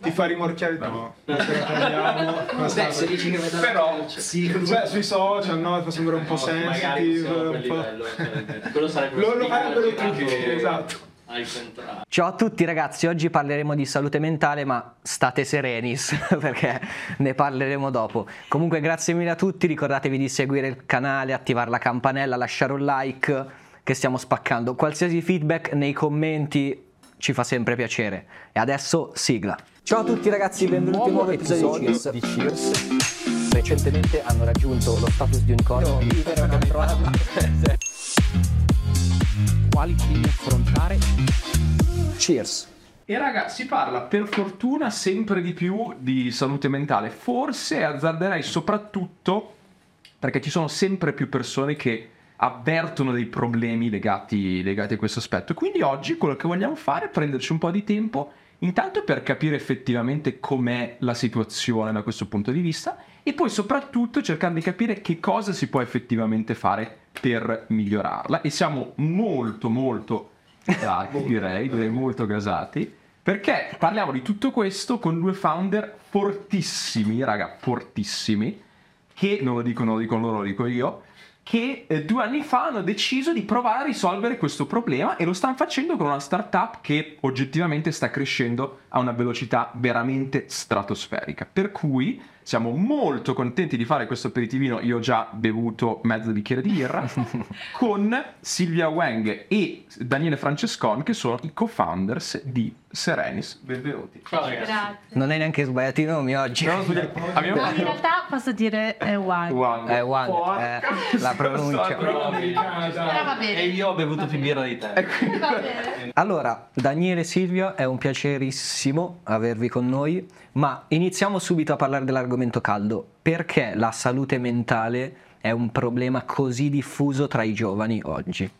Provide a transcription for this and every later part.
ti fa rimorchiare No. più. Non ce la prendiamo, non Beh, se dici che vedo Però, sì. cioè, sui social, no, fa sembrare un po' sensitive, un po'... Quello sarebbe Lo, lo farebbero tutti, esatto. Ciao a tutti ragazzi, oggi parleremo di salute mentale, ma state serenis perché ne parleremo dopo. Comunque grazie mille a tutti, ricordatevi di seguire il canale, attivare la campanella, lasciare un like che stiamo spaccando. Qualsiasi feedback nei commenti ci fa sempre piacere. E adesso sigla. Ciao a tutti ragazzi, benvenuti in un nuovo episodio di Cheers. Recentemente hanno raggiunto lo status di unicorno. Vivere un altro. Quali temi affrontare? Cheers. E raga, si parla per fortuna sempre di più di salute mentale. Forse azzarderei soprattutto perché ci sono sempre più persone che avvertono dei problemi legati, legati a questo aspetto. Quindi oggi quello che vogliamo fare è prenderci un po' di tempo, intanto per capire effettivamente com'è la situazione da questo punto di vista e poi soprattutto cercare di capire che cosa si può effettivamente fare per migliorarla. E siamo molto molto gasati, direi, direi molto gasati, perché parliamo di tutto questo con due founder fortissimi, raga, fortissimi, che non lo dicono, lo dicono loro, lo dico io, che eh, due anni fa hanno deciso di provare a risolvere questo problema e lo stanno facendo con una startup che oggettivamente sta crescendo a una velocità veramente stratosferica. Per cui siamo molto contenti di fare questo aperitivino, io ho già bevuto mezzo bicchiere di birra, con Silvia Wang e Daniele Francescon che sono i co-founders di Serenis. Benvenuti. Ciao ragazzi. Grazie. Non hai neanche sbagliato i nomi oggi. Abbiamo No, in realtà posso dire eh, one. Wang. Eh, Wang, eh, la pronuncia. E io ho bevuto più birra di te. Bene. Allora, Daniele e Silvio, è un piacerissimo avervi con noi, ma iniziamo subito a parlare dell'argomento caldo. Perché la salute mentale è un problema così diffuso tra i giovani oggi?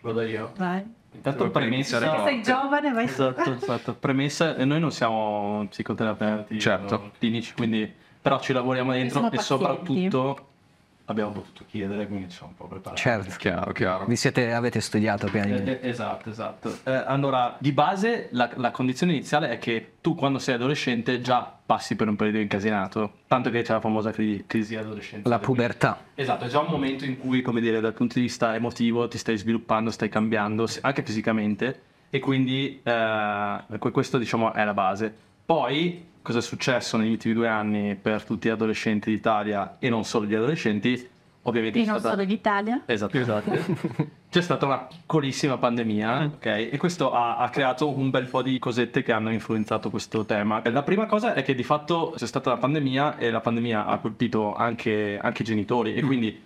Vado io. Vai. Intanto iniziare premessa. Sei giovane, vai. Esatto, esatto. Premessa, e noi non siamo psicoterapeuti Certo. clinici, quindi però ci lavoriamo dentro e pazienti. soprattutto abbiamo potuto chiedere, quindi ci siamo un po' preparati. Certo, Chiaro, chiaro. vi siete, avete studiato prima di Eh, eh, esatto, esatto. Eh, allora, di base la, la condizione iniziale è che tu quando sei adolescente già passi per un periodo incasinato, tanto che c'è la famosa cri- crisi adolescenziale. La pubertà. Esatto, è già un momento in cui, come dire, dal punto di vista emotivo ti stai sviluppando, stai cambiando, anche fisicamente, e quindi eh, que- questo diciamo è la base. Poi, cosa è successo negli ultimi due anni per tutti gli adolescenti d'Italia e non solo gli adolescenti? Ovviamente E non stata- solo l'Italia. Esatto, esatto. C'è stata una piccolissima pandemia, ok? E questo ha, ha creato un bel po' di cosette che hanno influenzato questo tema. La prima cosa è che di fatto c'è stata la pandemia e la pandemia ha colpito anche, anche i genitori e quindi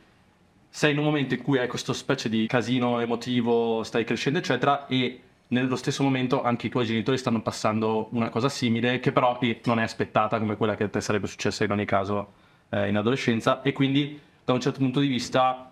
sei in un momento in cui hai questo specie di casino emotivo, stai crescendo eccetera e nello stesso momento anche i tuoi genitori stanno passando una cosa simile che però non è aspettata come quella che a te sarebbe successa in ogni caso eh, in adolescenza e quindi da un certo punto di vista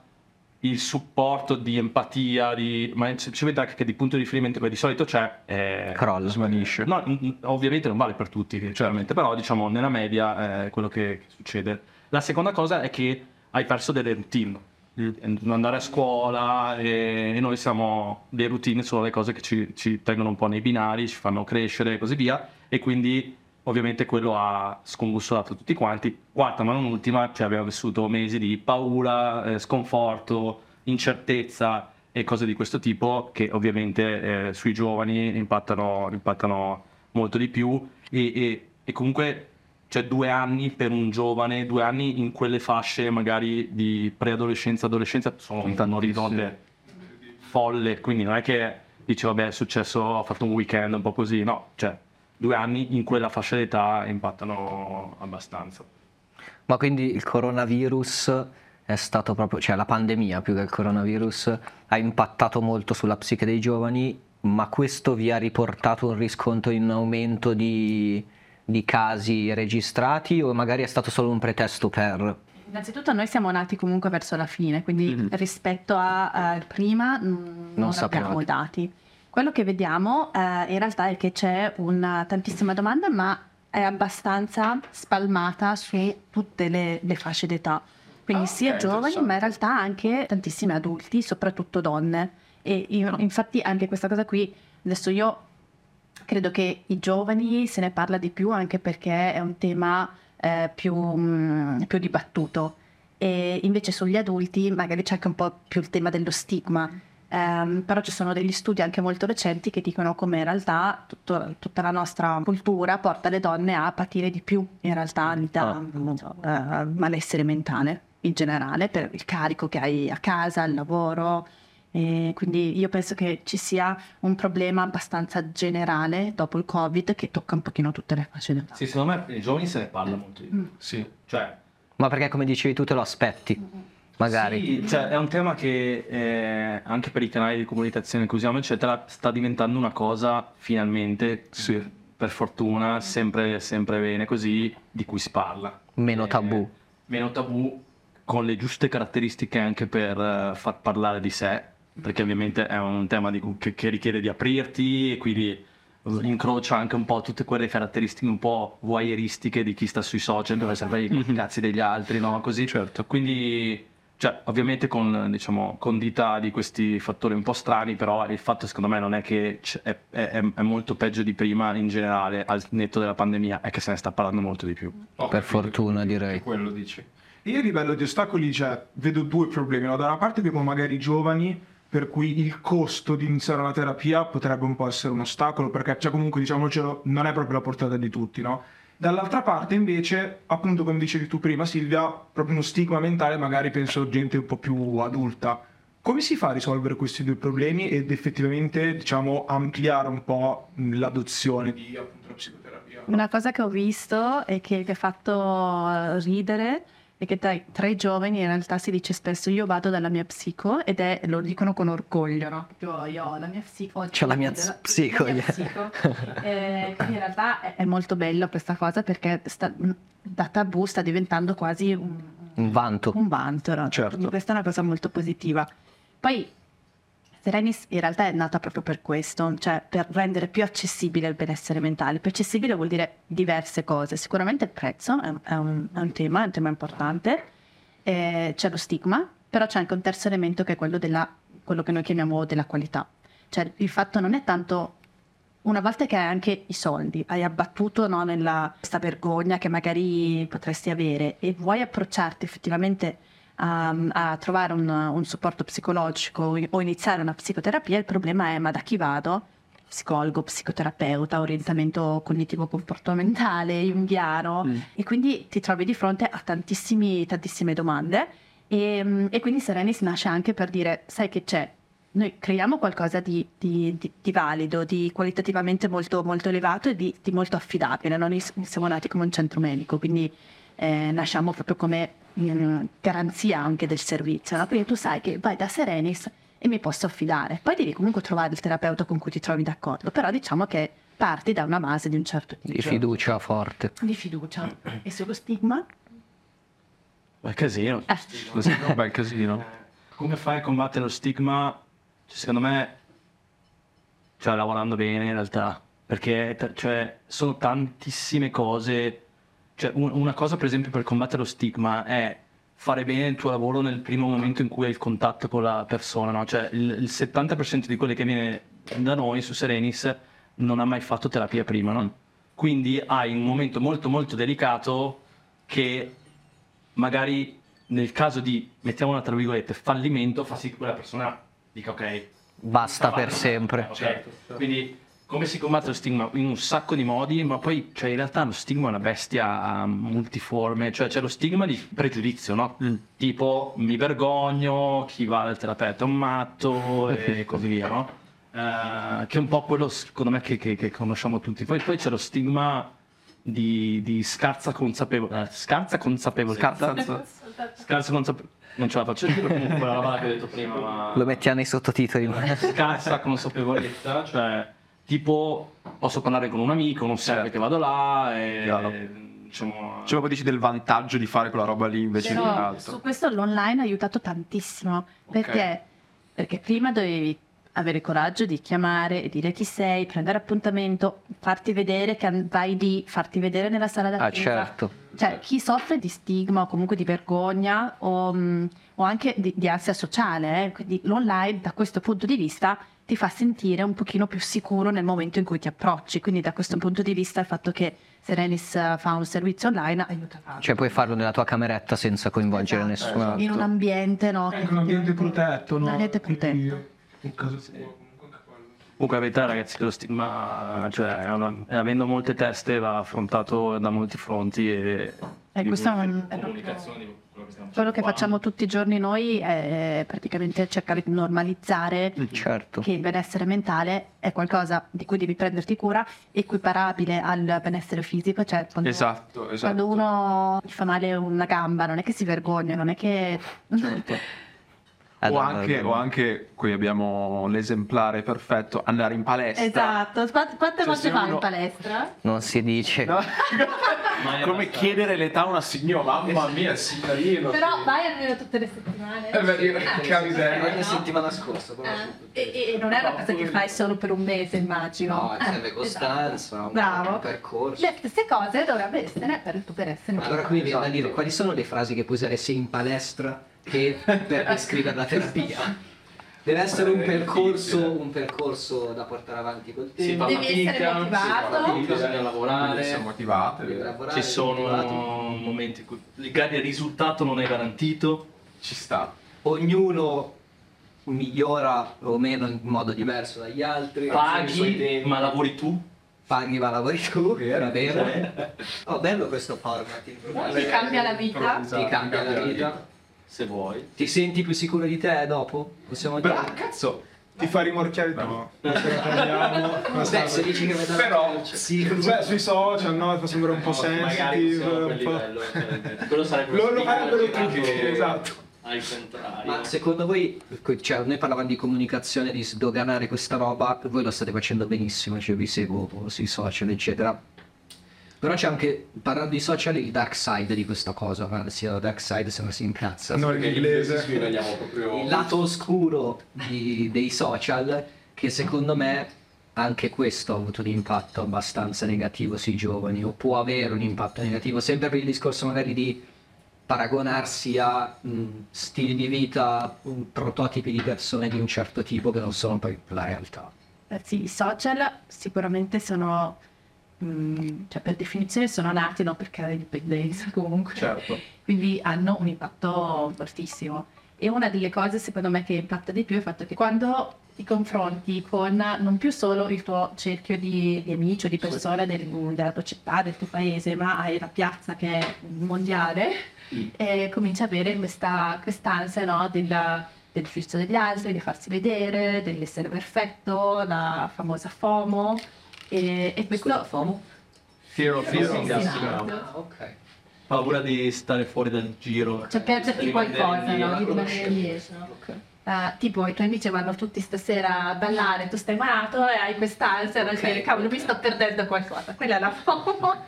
il supporto di empatia, di, ma semplicemente anche di punto di riferimento che di solito c'è, eh, Crolla. Svanisce. No, ovviamente non vale per tutti, chiaramente, però diciamo nella media è quello che, che succede. La seconda cosa è che hai perso delle routine. Il- Andare a scuola e, e noi siamo, le routine sono le cose che ci, ci tengono un po' nei binari, ci fanno crescere e così via, e quindi ovviamente quello ha scombussolato tutti quanti. Quarta ma non ultima, cioè abbiamo vissuto mesi di paura, eh, sconforto, incertezza e cose di questo tipo che ovviamente eh, sui giovani impattano, impattano molto di più e, e- e comunque cioè due anni per un giovane, due anni in quelle fasce magari di preadolescenza, adolescenza sono un orizzonte folle, quindi non è che dici vabbè è successo, ho fatto un weekend un po' così, no, cioè due anni in quella fascia d'età impattano abbastanza. Ma quindi il coronavirus è stato proprio, cioè la pandemia più che il coronavirus ha impattato molto sulla psiche dei giovani, ma questo vi ha riportato un riscontro in aumento di, di casi registrati o magari è stato solo un pretesto per... Innanzitutto noi siamo nati comunque verso la fine, quindi Mhm. rispetto a, a prima mm, non, Non abbiamo i dati. Quello che vediamo eh, in realtà è che c'è una tantissima domanda, ma è abbastanza spalmata su tutte le, le fasce d'età. Quindi Ah, sia giovani, ma in realtà anche tantissimi adulti, soprattutto donne. E io- infatti anche questa cosa qui, adesso io credo che i giovani se ne parla di più anche perché è un tema eh, più, mm, più dibattuto. E invece sugli adulti magari c'è anche un po' più il tema dello stigma. Ehm, però ci sono degli studi anche molto recenti che dicono come in realtà tutto- tutta la nostra cultura porta le donne a patire di più in realtà da Ah. so, eh, malessere mentale in generale per il carico che hai a casa, il lavoro. E quindi io penso che ci sia un problema abbastanza generale dopo il Covid che tocca un pochino tutte le fasce d'età. Sì, secondo me i giovani se ne parla molto di più. Sì. Cioè, Ma perché come dicevi tu te lo aspetti? Magari. Sì, cioè, è un tema che eh, anche per i canali di comunicazione che usiamo, eccetera, sta diventando una cosa finalmente, Sì. per fortuna, sempre, sempre bene così, di cui si parla. Meno Eh, tabù. meno tabù, con le giuste caratteristiche anche per eh, far parlare di sé, perché ovviamente è un tema di che, che richiede di aprirti e quindi incrocia anche un po' tutte quelle caratteristiche un po' voyeuristiche di chi sta sui social, dove serve i cazzi degli altri, no? Così. Certo. Quindi, cioè, ovviamente con, diciamo, condita di questi fattori un po' strani, però il fatto secondo me non è che c- è, è- è molto peggio di prima in generale, al netto della pandemia, è che se ne sta parlando molto di più. Ho Per fortuna, direi. quello dici. Io a livello di ostacoli cioè, vedo due problemi. no? Da una parte abbiamo magari i giovani per cui il costo di iniziare una terapia potrebbe un po' essere un ostacolo perché cioè, comunque diciamocelo non è proprio la portata di tutti, no? Dall'altra parte invece, appunto come dicevi tu prima Silvia, proprio uno stigma mentale magari penso gente un po' più adulta. Come si fa a risolvere questi due problemi ed effettivamente diciamo ampliare un po' l'adozione di appunto la psicoterapia? Una cosa che ho visto e che mi ha fatto ridere è che tra, tra i giovani in realtà si dice spesso io vado dalla mia psico ed è, lo dicono con orgoglio, no? Io, io ho la mia psico. C'ho la mia della- psico, la mia psico. Eh, quindi in realtà è, è molto bello questa cosa perché sta- da tabù sta diventando quasi un, Un vanto. un vanto, no? Certo. Quindi questa è una cosa molto positiva. Poi Serenis in realtà è nata proprio per questo, cioè per rendere più accessibile il benessere mentale. Più accessibile vuol dire diverse cose. Sicuramente il prezzo è, è un, è un tema, è un tema importante, Eh, c'è lo stigma, però c'è anche un terzo elemento che è quello della quello che noi chiamiamo della qualità. Cioè il fatto non è tanto una volta che hai anche i soldi, hai abbattuto no, nella questa vergogna che magari potresti avere e vuoi approcciarti effettivamente a, a trovare un, un supporto psicologico o- iniziare una psicoterapia, il problema è ma da chi vado? Psicologo, psicoterapeuta, orientamento cognitivo-comportamentale, junghiano e quindi ti trovi di fronte a tantissimi, tantissime domande e, e quindi Serenis nasce anche per dire, sai che c'è, noi creiamo qualcosa di, di- di- di valido, di qualitativamente molto, molto elevato e di, molto affidabile. Noi siamo nati come un centro medico, quindi eh, nasciamo proprio come mm, garanzia anche del servizio. no? Quindi tu sai che vai da Serenis e mi posso affidare. Poi devi comunque trovare il terapeuta con cui ti trovi d'accordo, però diciamo che parti da una base di un certo tipo. Di fiducia forte. Di fiducia. E sullo stigma? È casino. Eh, è un bel casino. Come fai a combattere lo stigma? Cioè, secondo me, cioè, lavorando bene in realtà, perché t- cioè, sono tantissime cose. Cioè, un- una cosa, per esempio, per combattere lo stigma è fare bene il tuo lavoro nel primo momento in cui hai il contatto con la persona, no? Cioè, il, il 70% di quelli che viene da noi su Serenis non ha mai fatto terapia prima, no? Quindi hai un momento molto molto delicato che magari nel caso di, mettiamola tra virgolette, fallimento, fa sì che quella persona dica ok. Basta per sempre. ok? Quindi come si combatte lo stigma? In un sacco di modi, ma poi cioè, in realtà lo stigma è una bestia multiforme, cioè c'è lo stigma di pregiudizio, no? Tipo mi vergogno, chi va dal terapeuta è un matto e così via, no? Eh, che è un po' quello secondo me che, che- che conosciamo tutti. Poi, poi c'è lo stigma di, di scarsa consapevolezza. Scarsa consapevolezza. Scarsa- Scarsa consapevolezza. Non ce la faccio dire comunque quella roba che ho detto prima, ma Lo mettiamo nei sottotitoli. scarsa consapevolezza, cioè tipo posso parlare con un amico, non serve che vado là e Chiaro. diciamo Cioè, proprio dici del vantaggio di fare quella roba lì invece di altro. su questo l'online ha aiutato tantissimo perché, perché prima dovevi avere coraggio di chiamare e dire chi sei, prendere appuntamento, farti vedere che vai lì, farti vedere nella sala d'attesa. Ah, certo. Cioè, chi soffre di stigma o comunque di vergogna o, mh, o anche di, di ansia sociale, eh, quindi l'online da questo punto di vista ti fa sentire un pochino più sicuro nel momento in cui ti approcci. Quindi da questo punto di vista il fatto che Serenis eh, fa un servizio online aiuta tanto. Cioè puoi farlo nella tua cameretta senza coinvolgere Esatto. nessun altro. In un ambiente, no? È anche un ambiente protetto, no? Un ambiente protetto. In comunque la verità ragazzi che lo stigma, cioè una- avendo molte teste va affrontato da molti fronti e... E questo è un- è comunicazione di quello che facciamo tutti i giorni noi è praticamente cercare di normalizzare Certo. che il benessere mentale è qualcosa di cui devi prenderti cura, equiparabile al benessere fisico, cioè quando, Esatto, esatto. quando uno gli fa male una gamba non è che si vergogna, non è che... O anche, o anche, qui abbiamo l'esemplare perfetto, andare in palestra. Esatto, Quante- Cioè, volte se vai uno- in palestra? Non si dice. No? Ma è Come abbastanza- chiedere l'età a una signora, mamma mia, signorino. Però vai almeno tutte le settimane. Eh, beh, io- Ah, che miseria. no? settimana scorsa. Eh, e, e non è una cosa che fai solo per un mese, immagino. No, Eh, serve costanza, esatto. un- Bravo. percorso. Le stesse cose dovrebbe essere per il tuo benessere. Allora quindi viene da dire quali sono le frasi che puoi usare sia in palestra che per descrivere la terapia? Deve essere un percorso, un percorso da portare avanti col Si tempo. fa Devi essere fatica, motivato. sì, bisogna lavorare, Siamo motivate. Lavorare, ci sono momenti in cui magari il risultato non è garantito. Ci sta. Ognuno migliora o meno in modo diverso dagli altri. Paghi, ma lavori tu. Paghi ma lavori tu, va bene. Oh, bello questo format. Ti cambia la vita. Ti cambia la vita. Se vuoi. Ti senti più sicuro di te dopo? Possiamo dire? Beh, cazzo, ti fa rimorchiare no. Non ce la prendiamo. ma Beh, se dici che vedo Però, sì, Beh, sui social, no, fa sembrare un po' Magari sensitive. siamo a Un po'... livello, quello sarebbe Lo, lo farebbero girato tutti, esatto. Al contrario. Ma secondo voi, cioè, noi parlavamo di comunicazione, di sdoganare questa roba, voi lo state facendo benissimo, cioè vi seguo sui social, eccetera. Però c'è anche, parlando di social, il dark side di questa cosa, ma sia dark side se non si incazza. No, in inglese. Il lato oscuro di- dei social, che secondo me anche questo ha avuto un impatto abbastanza negativo sui giovani, o può avere un impatto negativo, sempre per il discorso magari di paragonarsi a mh, stili di vita, mh, prototipi di persone di un certo tipo che non sono poi la realtà. Eh Sì, i social sicuramente sono, mm, cioè per definizione sono nati no, per creare dipendenza comunque, Certo. quindi hanno un impatto fortissimo. E una delle cose secondo me che impatta di più è il fatto che quando ti confronti con non più solo il tuo cerchio di, di amici o di persone del- della tua città, del tuo paese, ma hai la piazza che è mondiale, e cominci a avere questa quest'ansia no, della- del giudizio degli altri, di farsi vedere, dell'essere perfetto, la famosa FOMO. E, e questo Scusa, FOMO? Fear of missing out. Ah, ok. Paura di stare fuori dal giro. Cioè perderti qualcosa, no? Di rimanere indietro. Eh, tipo i tuoi amici vanno tutti stasera a ballare, tu stai malato e hai quest'ansia da dire cavolo mi sto perdendo qualcosa, quella è la FOMO.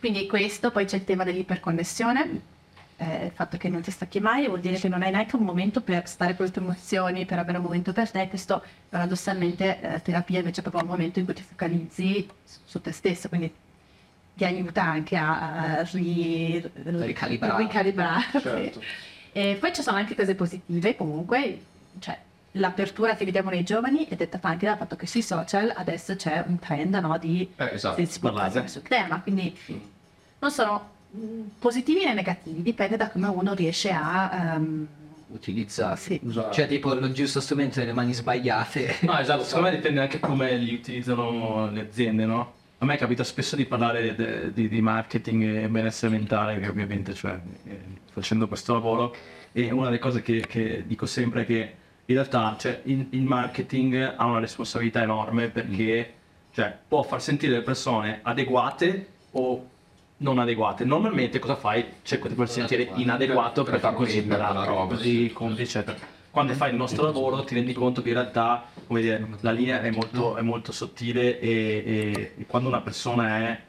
Quindi questo, poi c'è il tema dell'iperconnessione, eh, il fatto che non ti stacchi mai vuol dire che non hai neanche un momento per stare con le tue emozioni, per avere un momento per te, questo paradossalmente eh, terapia invece è proprio un momento in cui ti focalizzi su, su te stesso, quindi ti aiuta anche a, a ri- Ricalibrare. ricalibrarti. Certo. E poi ci sono anche cose positive comunque, cioè l'apertura che vediamo nei giovani è dettata anche dal fatto che sui social adesso c'è un trend no, di Eh, esatto. parlare. sul tema, quindi non sono positivi né negativi, dipende da come uno riesce a... ehm, Utilizzati. Sì. Cioè tipo lo giusto strumento nelle mani sbagliate. No, esatto, secondo me dipende anche come li utilizzano le aziende, no? A me capita spesso di parlare de- di, di marketing e benessere mentale, che ovviamente, cioè, eh, facendo questo lavoro, e una delle cose che, che dico sempre è che in realtà cioè, il, il marketing ha una responsabilità enorme perché cioè, può far sentire le persone adeguate o non adeguate. Normalmente cosa fai? Cerco di far sentire inadeguato per Per far così la roba, così sì. compri, eccetera. Quando fai il nostro lavoro ti rendi conto che in realtà dire, la linea è molto, è molto sottile e, e- quando una persona è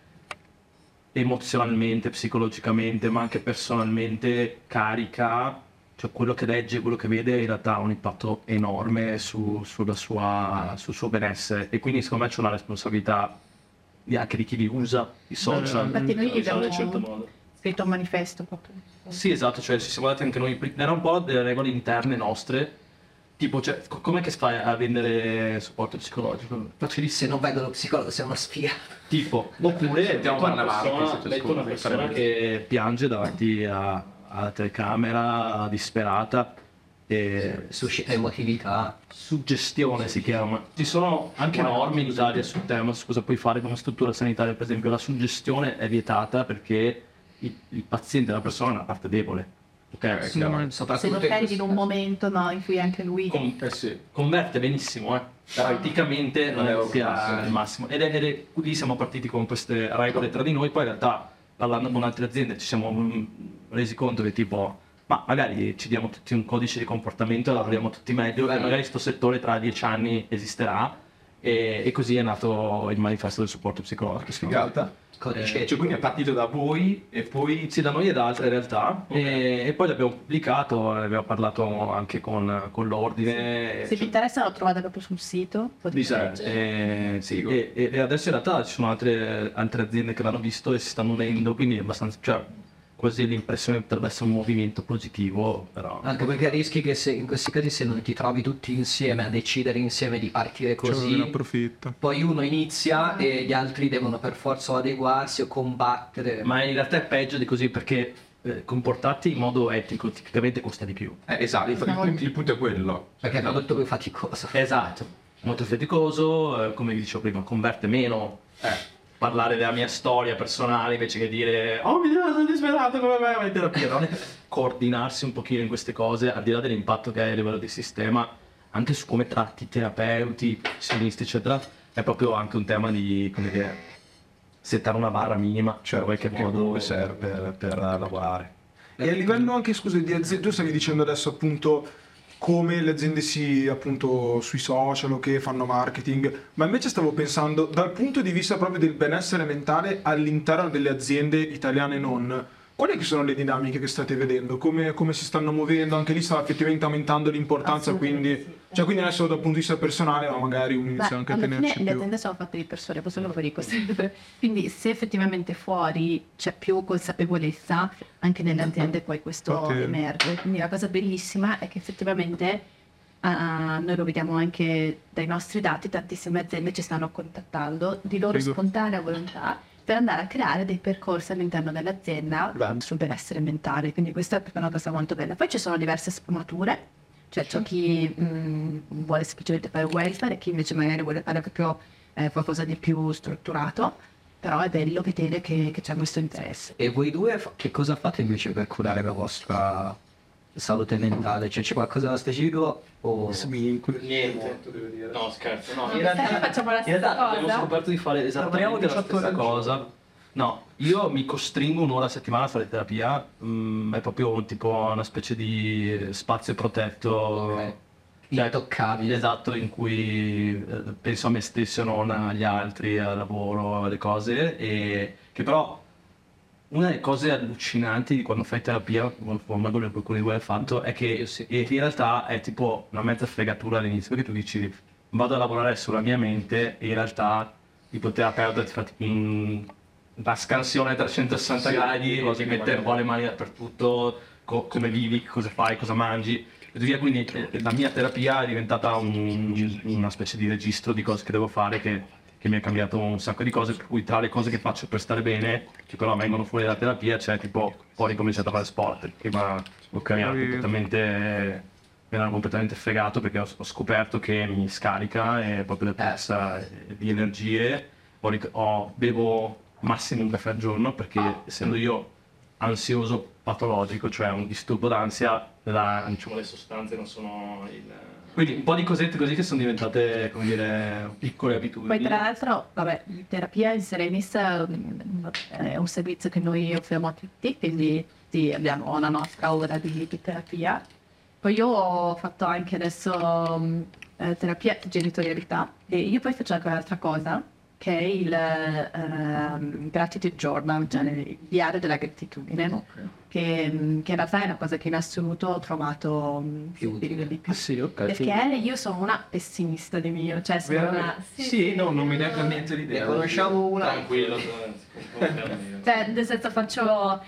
emozionalmente, psicologicamente, ma anche personalmente carica, cioè quello che legge, quello che vede in realtà ha un impatto enorme su- sulla sua- sul suo benessere e quindi secondo me c'è una responsabilità anche di chi li usa, i social, Infatti noi li usano in un abbiamo- certo modo. scritto un manifesto proprio. Sì, esatto, cioè ci siamo dati anche noi, era un po' delle regole interne nostre, Tipo, cioè, co- com'è che fai a vendere supporto psicologico? Se Facilissimo. non vedo lo psicologo sei una sfiga. Tipo, oppure metto una parlare avanti, se metto una persona che piange davanti a- alla telecamera, disperata, e Suscita emotività. suggestione si chiama. Ci sono anche norme in Italia sul tema su cosa puoi fare con una struttura sanitaria, per esempio la suggestione è vietata perché il, il paziente, la persona è una parte debole. Ok, Se lo Soprattutto in prendi in un momento no, in cui anche lui Con- Eh sì. converte benissimo, eh. Praticamente non è sia il massimo. Ed è, ed è- lì siamo partiti con queste regole tra di noi, poi in realtà parlando con altre aziende ci siamo mm, resi conto che tipo, ma magari ci diamo tutti un codice di comportamento e lavoriamo tutti meglio, e magari questo settore tra dieci anni esisterà. E, e così è nato il manifesto del supporto psicologico. Figata. Codice Cioè, quindi è partito da voi e poi Sì, da noi e da altre realtà. E, e poi l'abbiamo pubblicato, ne abbiamo parlato anche con, con l'ordine. se vi interessa lo trovate proprio sul sito potete Di sé, leggere. Eh, sì, e, e- e adesso in realtà ci sono altre, altre aziende che l'hanno visto e si stanno unendo, quindi è abbastanza, cioè, quasi l'impressione che potrebbe essere un movimento positivo, però... Anche perché rischi che se, in questi casi se non ti trovi tutti insieme a decidere insieme di partire Cioè, così, approfitta. poi uno inizia e gli altri devono per forza adeguarsi o combattere. Ma in realtà è peggio di così perché eh, comportarti in modo etico tipicamente costa di più. Eh, esatto, il, il punto, il punto è quello. Perché è molto più faticoso. Esatto, molto faticoso, eh, come vi dicevo prima, converte meno eh, parlare della mia storia personale invece che dire oh mi Dio sono disperato come me vai in terapia, no? coordinarsi un pochino in queste cose, al di là dell'impatto che hai a livello di sistema, anche su come tratti i terapeuti, sionisti eccetera, è proprio anche un tema di, come dire, settare una barra minima, cioè in qualche Che modo serve per lavorare. E a livello anche, scusa, di aziende, tu stavi dicendo adesso appunto come le aziende si, appunto, sui social o che fanno marketing, ma invece stavo pensando dal punto di vista proprio del benessere mentale all'interno delle aziende italiane non. Quali sono le dinamiche che state vedendo? Come, come si stanno muovendo? Anche lì sta effettivamente aumentando l'importanza, quindi, sì. cioè, quindi adesso dal punto di vista personale, ma magari uno Beh, inizia anche a alla fine tenerci le più. aziende sono fatte di persone, possono per sempre. Quindi se effettivamente fuori c'è più consapevolezza, anche nelle aziende poi questo Infatti- emerge. Quindi la cosa bellissima è che effettivamente ah, noi lo vediamo anche dai nostri dati, tantissime aziende ci stanno contattando di loro Figo. spontanea volontà per andare a creare dei percorsi all'interno dell'azienda Bello. sul benessere mentale. Quindi questa è una cosa molto bella. Poi ci sono diverse sfumature, cioè c'è chi mh, vuole semplicemente fare welfare e chi invece magari vuole fare proprio eh, qualcosa di più strutturato, però è bello vedere che, che c'è questo interesse. E voi due che cosa fate invece per curare la vostra salute mentale? Cioè c'è qualcosa da specifico o... Niente. No, scherzo. No, No, in realtà, facciamo la in stessa realtà abbiamo cosa. scoperto di fare esattamente la 18 ore stessa cosa. No, io mi costringo un'ora a settimana a fare terapia, mm, è proprio tipo una specie di spazio protetto. Ok. Intoccabile. Esatto, in cui eh, penso a me stesso non agli altri, al lavoro, alle cose, e che però una delle cose allucinanti di quando fai terapia, magari qualcuno di voi ha fatto, è che in realtà è tipo una mezza fregatura all'inizio, perché tu dici vado a lavorare sulla mia mente e in realtà tipo terapeuta ti fa tipo un- una scansione a 360 gradi, ti mette un po' le mani dappertutto, co- come vivi, cosa fai, cosa mangi. E via. Quindi eh, la mia terapia è diventata un- una specie di registro di cose che devo fare che, che mi ha cambiato un sacco di cose, per cui tra le cose che faccio per stare bene, che però vengono fuori dalla terapia, c'è tipo poi ho ricominciato a fare sport, ho cambiato Capito. completamente, mi ero completamente fregato perché ho, scoperto che mi scarica e proprio le persa di energie, ho, ho- bevo massimo un caffè al giorno perché essendo io ansioso patologico, cioè un disturbo d'ansia, la, diciamo, le sostanze non sono il... Quindi un po' di cosette così che sono diventate, come dire, piccole abitudini. Poi tra l'altro, vabbè, terapia in Serenis mm, è un servizio che noi offriamo a tutti, quindi sì, abbiamo una nostra ora di, di terapia. Poi io ho fatto anche adesso mm, eh, terapia genitorialità e io poi faccio anche un'altra cosa che è il ehm, gratitude journal, cioè il diario della gratitudine, che, mm, che in realtà è una cosa che in assoluto ho trovato mm, più utile di più. Ah sì, ok. Perché io sono una pessimista di mio, cioè sono una... Veramente? Sì, no, non mi per niente l'idea. Ne conosciamo una. Tranquillo. Cioè, nel senso faccio...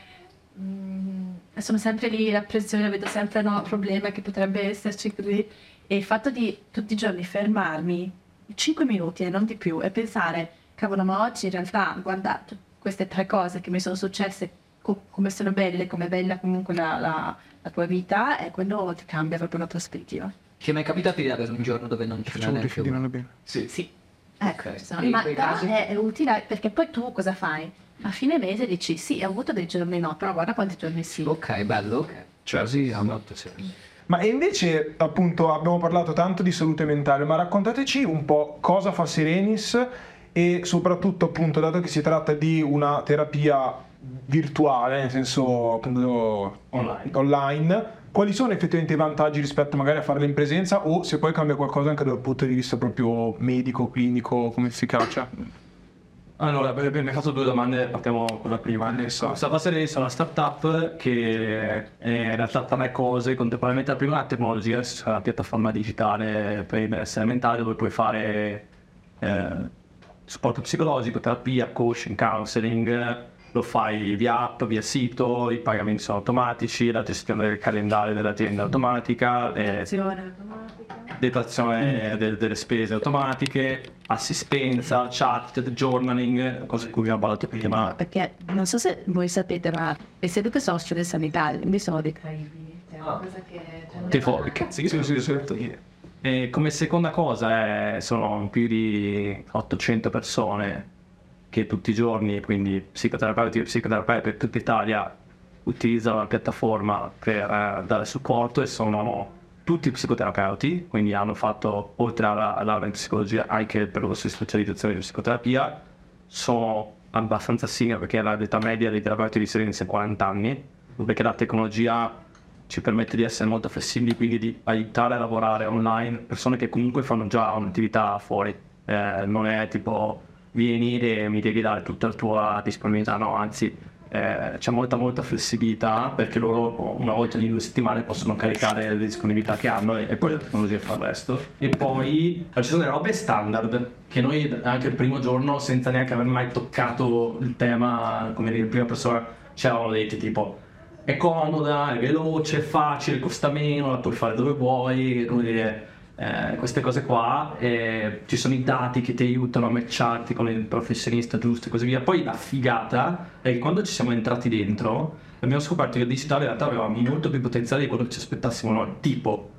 mm, sono sempre lì, la pressione, vedo sempre no, problema che potrebbe esserci così. E il fatto di tutti i giorni fermarmi 5 minuti e non di più e pensare, cavolo, ma oggi in realtà guarda t- queste tre cose che mi sono successe, co- come sono belle, come è bella comunque la, la- la tua vita, e quello ti cambia proprio la prospettiva. Ti è mai capitato di avere un giorno dove non ci Facciamo neanche briefing uno? bene. Sì. Sì. Ecco, Ok. ci sono- in ma casi? è, è utile perché poi tu cosa fai? A fine mese dici sì, ho avuto dei giorni no, però guarda quanti giorni sì. Ok, bello, ok. Cioè, Così ha molto senso. Ma invece, appunto, abbiamo parlato tanto di salute mentale, ma raccontateci un po' cosa fa Serenis e soprattutto, appunto, dato che si tratta di una terapia virtuale, nel senso appunto Online. online, quali sono effettivamente i vantaggi rispetto magari a farla in presenza o se poi cambia qualcosa anche dal punto di vista proprio medico, clinico, come efficacia? Allora, beh, beh, mi hai fatto due domande, partiamo con la prima. Questa fase è una startup che è in realtà tre cose contemporaneamente. La prima è la tecnologia, è una piattaforma digitale per il benessere mentale dove puoi fare eh, supporto psicologico, terapia, coaching, counseling, lo fai via app, via sito, i pagamenti sono automatici, la gestione del calendario dell'azienda automatica, eh, detrazione del- delle spese automatiche, assistenza, chat, journaling, cose di cui abbiamo parlato prima. Perché non so se voi sapete, ma le sedute social sanitarie quindi sono decredibili. È una cosa che... Tipo, sì, sì, sì, sì. E come seconda cosa eh, sono più di 800 persone che tutti i giorni, quindi psicoterapeuti e psicoterapeuti per tutta Italia, utilizzano la piattaforma per eh, dare supporto e sono tutti psicoterapeuti, quindi hanno fatto oltre alla laurea in psicologia anche il percorso di specializzazione di psicoterapia, sono abbastanza senior perché l'età media dei terapeuti di Serenis è 40 anni, perché la tecnologia ci permette di essere molto flessibili, quindi di aiutare a lavorare online persone che comunque fanno già un'attività fuori. Eh, non è tipo vieni e mi devi dare tutta la tua disponibilità, no, anzi eh, c'è molta molta flessibilità perché loro una volta ogni due settimane possono caricare le disponibilità che hanno e, e poi la tecnologia fa il resto. E poi ci sono delle robe standard che noi anche il primo giorno senza neanche aver mai toccato il tema come dire in prima persona ci eravamo detti tipo è comoda, è veloce, è facile, costa meno, la puoi fare dove vuoi, come dire, eh, queste cose qua, eh, ci sono i dati che ti aiutano a matcharti con il professionista giusto e così via. Poi la figata è che quando ci siamo entrati dentro abbiamo scoperto che il digitale in realtà aveva molto più potenziale di quello che ci aspettassimo noi, tipo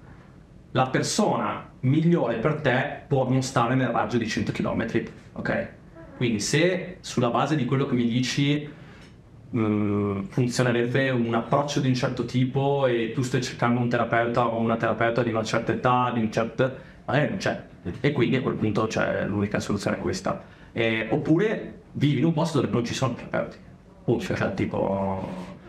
la persona migliore per te può non stare nel raggio di 100 km, ok? Quindi se sulla base di quello che mi dici mm, funzionerebbe un approccio di un certo tipo e tu stai cercando un terapeuta o una terapeuta di una certa età, di un certo... magari non c'è. E quindi a quel punto c'è l'unica soluzione è questa. Eh, oppure vivi in un posto dove non ci sono terapeuti. O, cioè, tipo,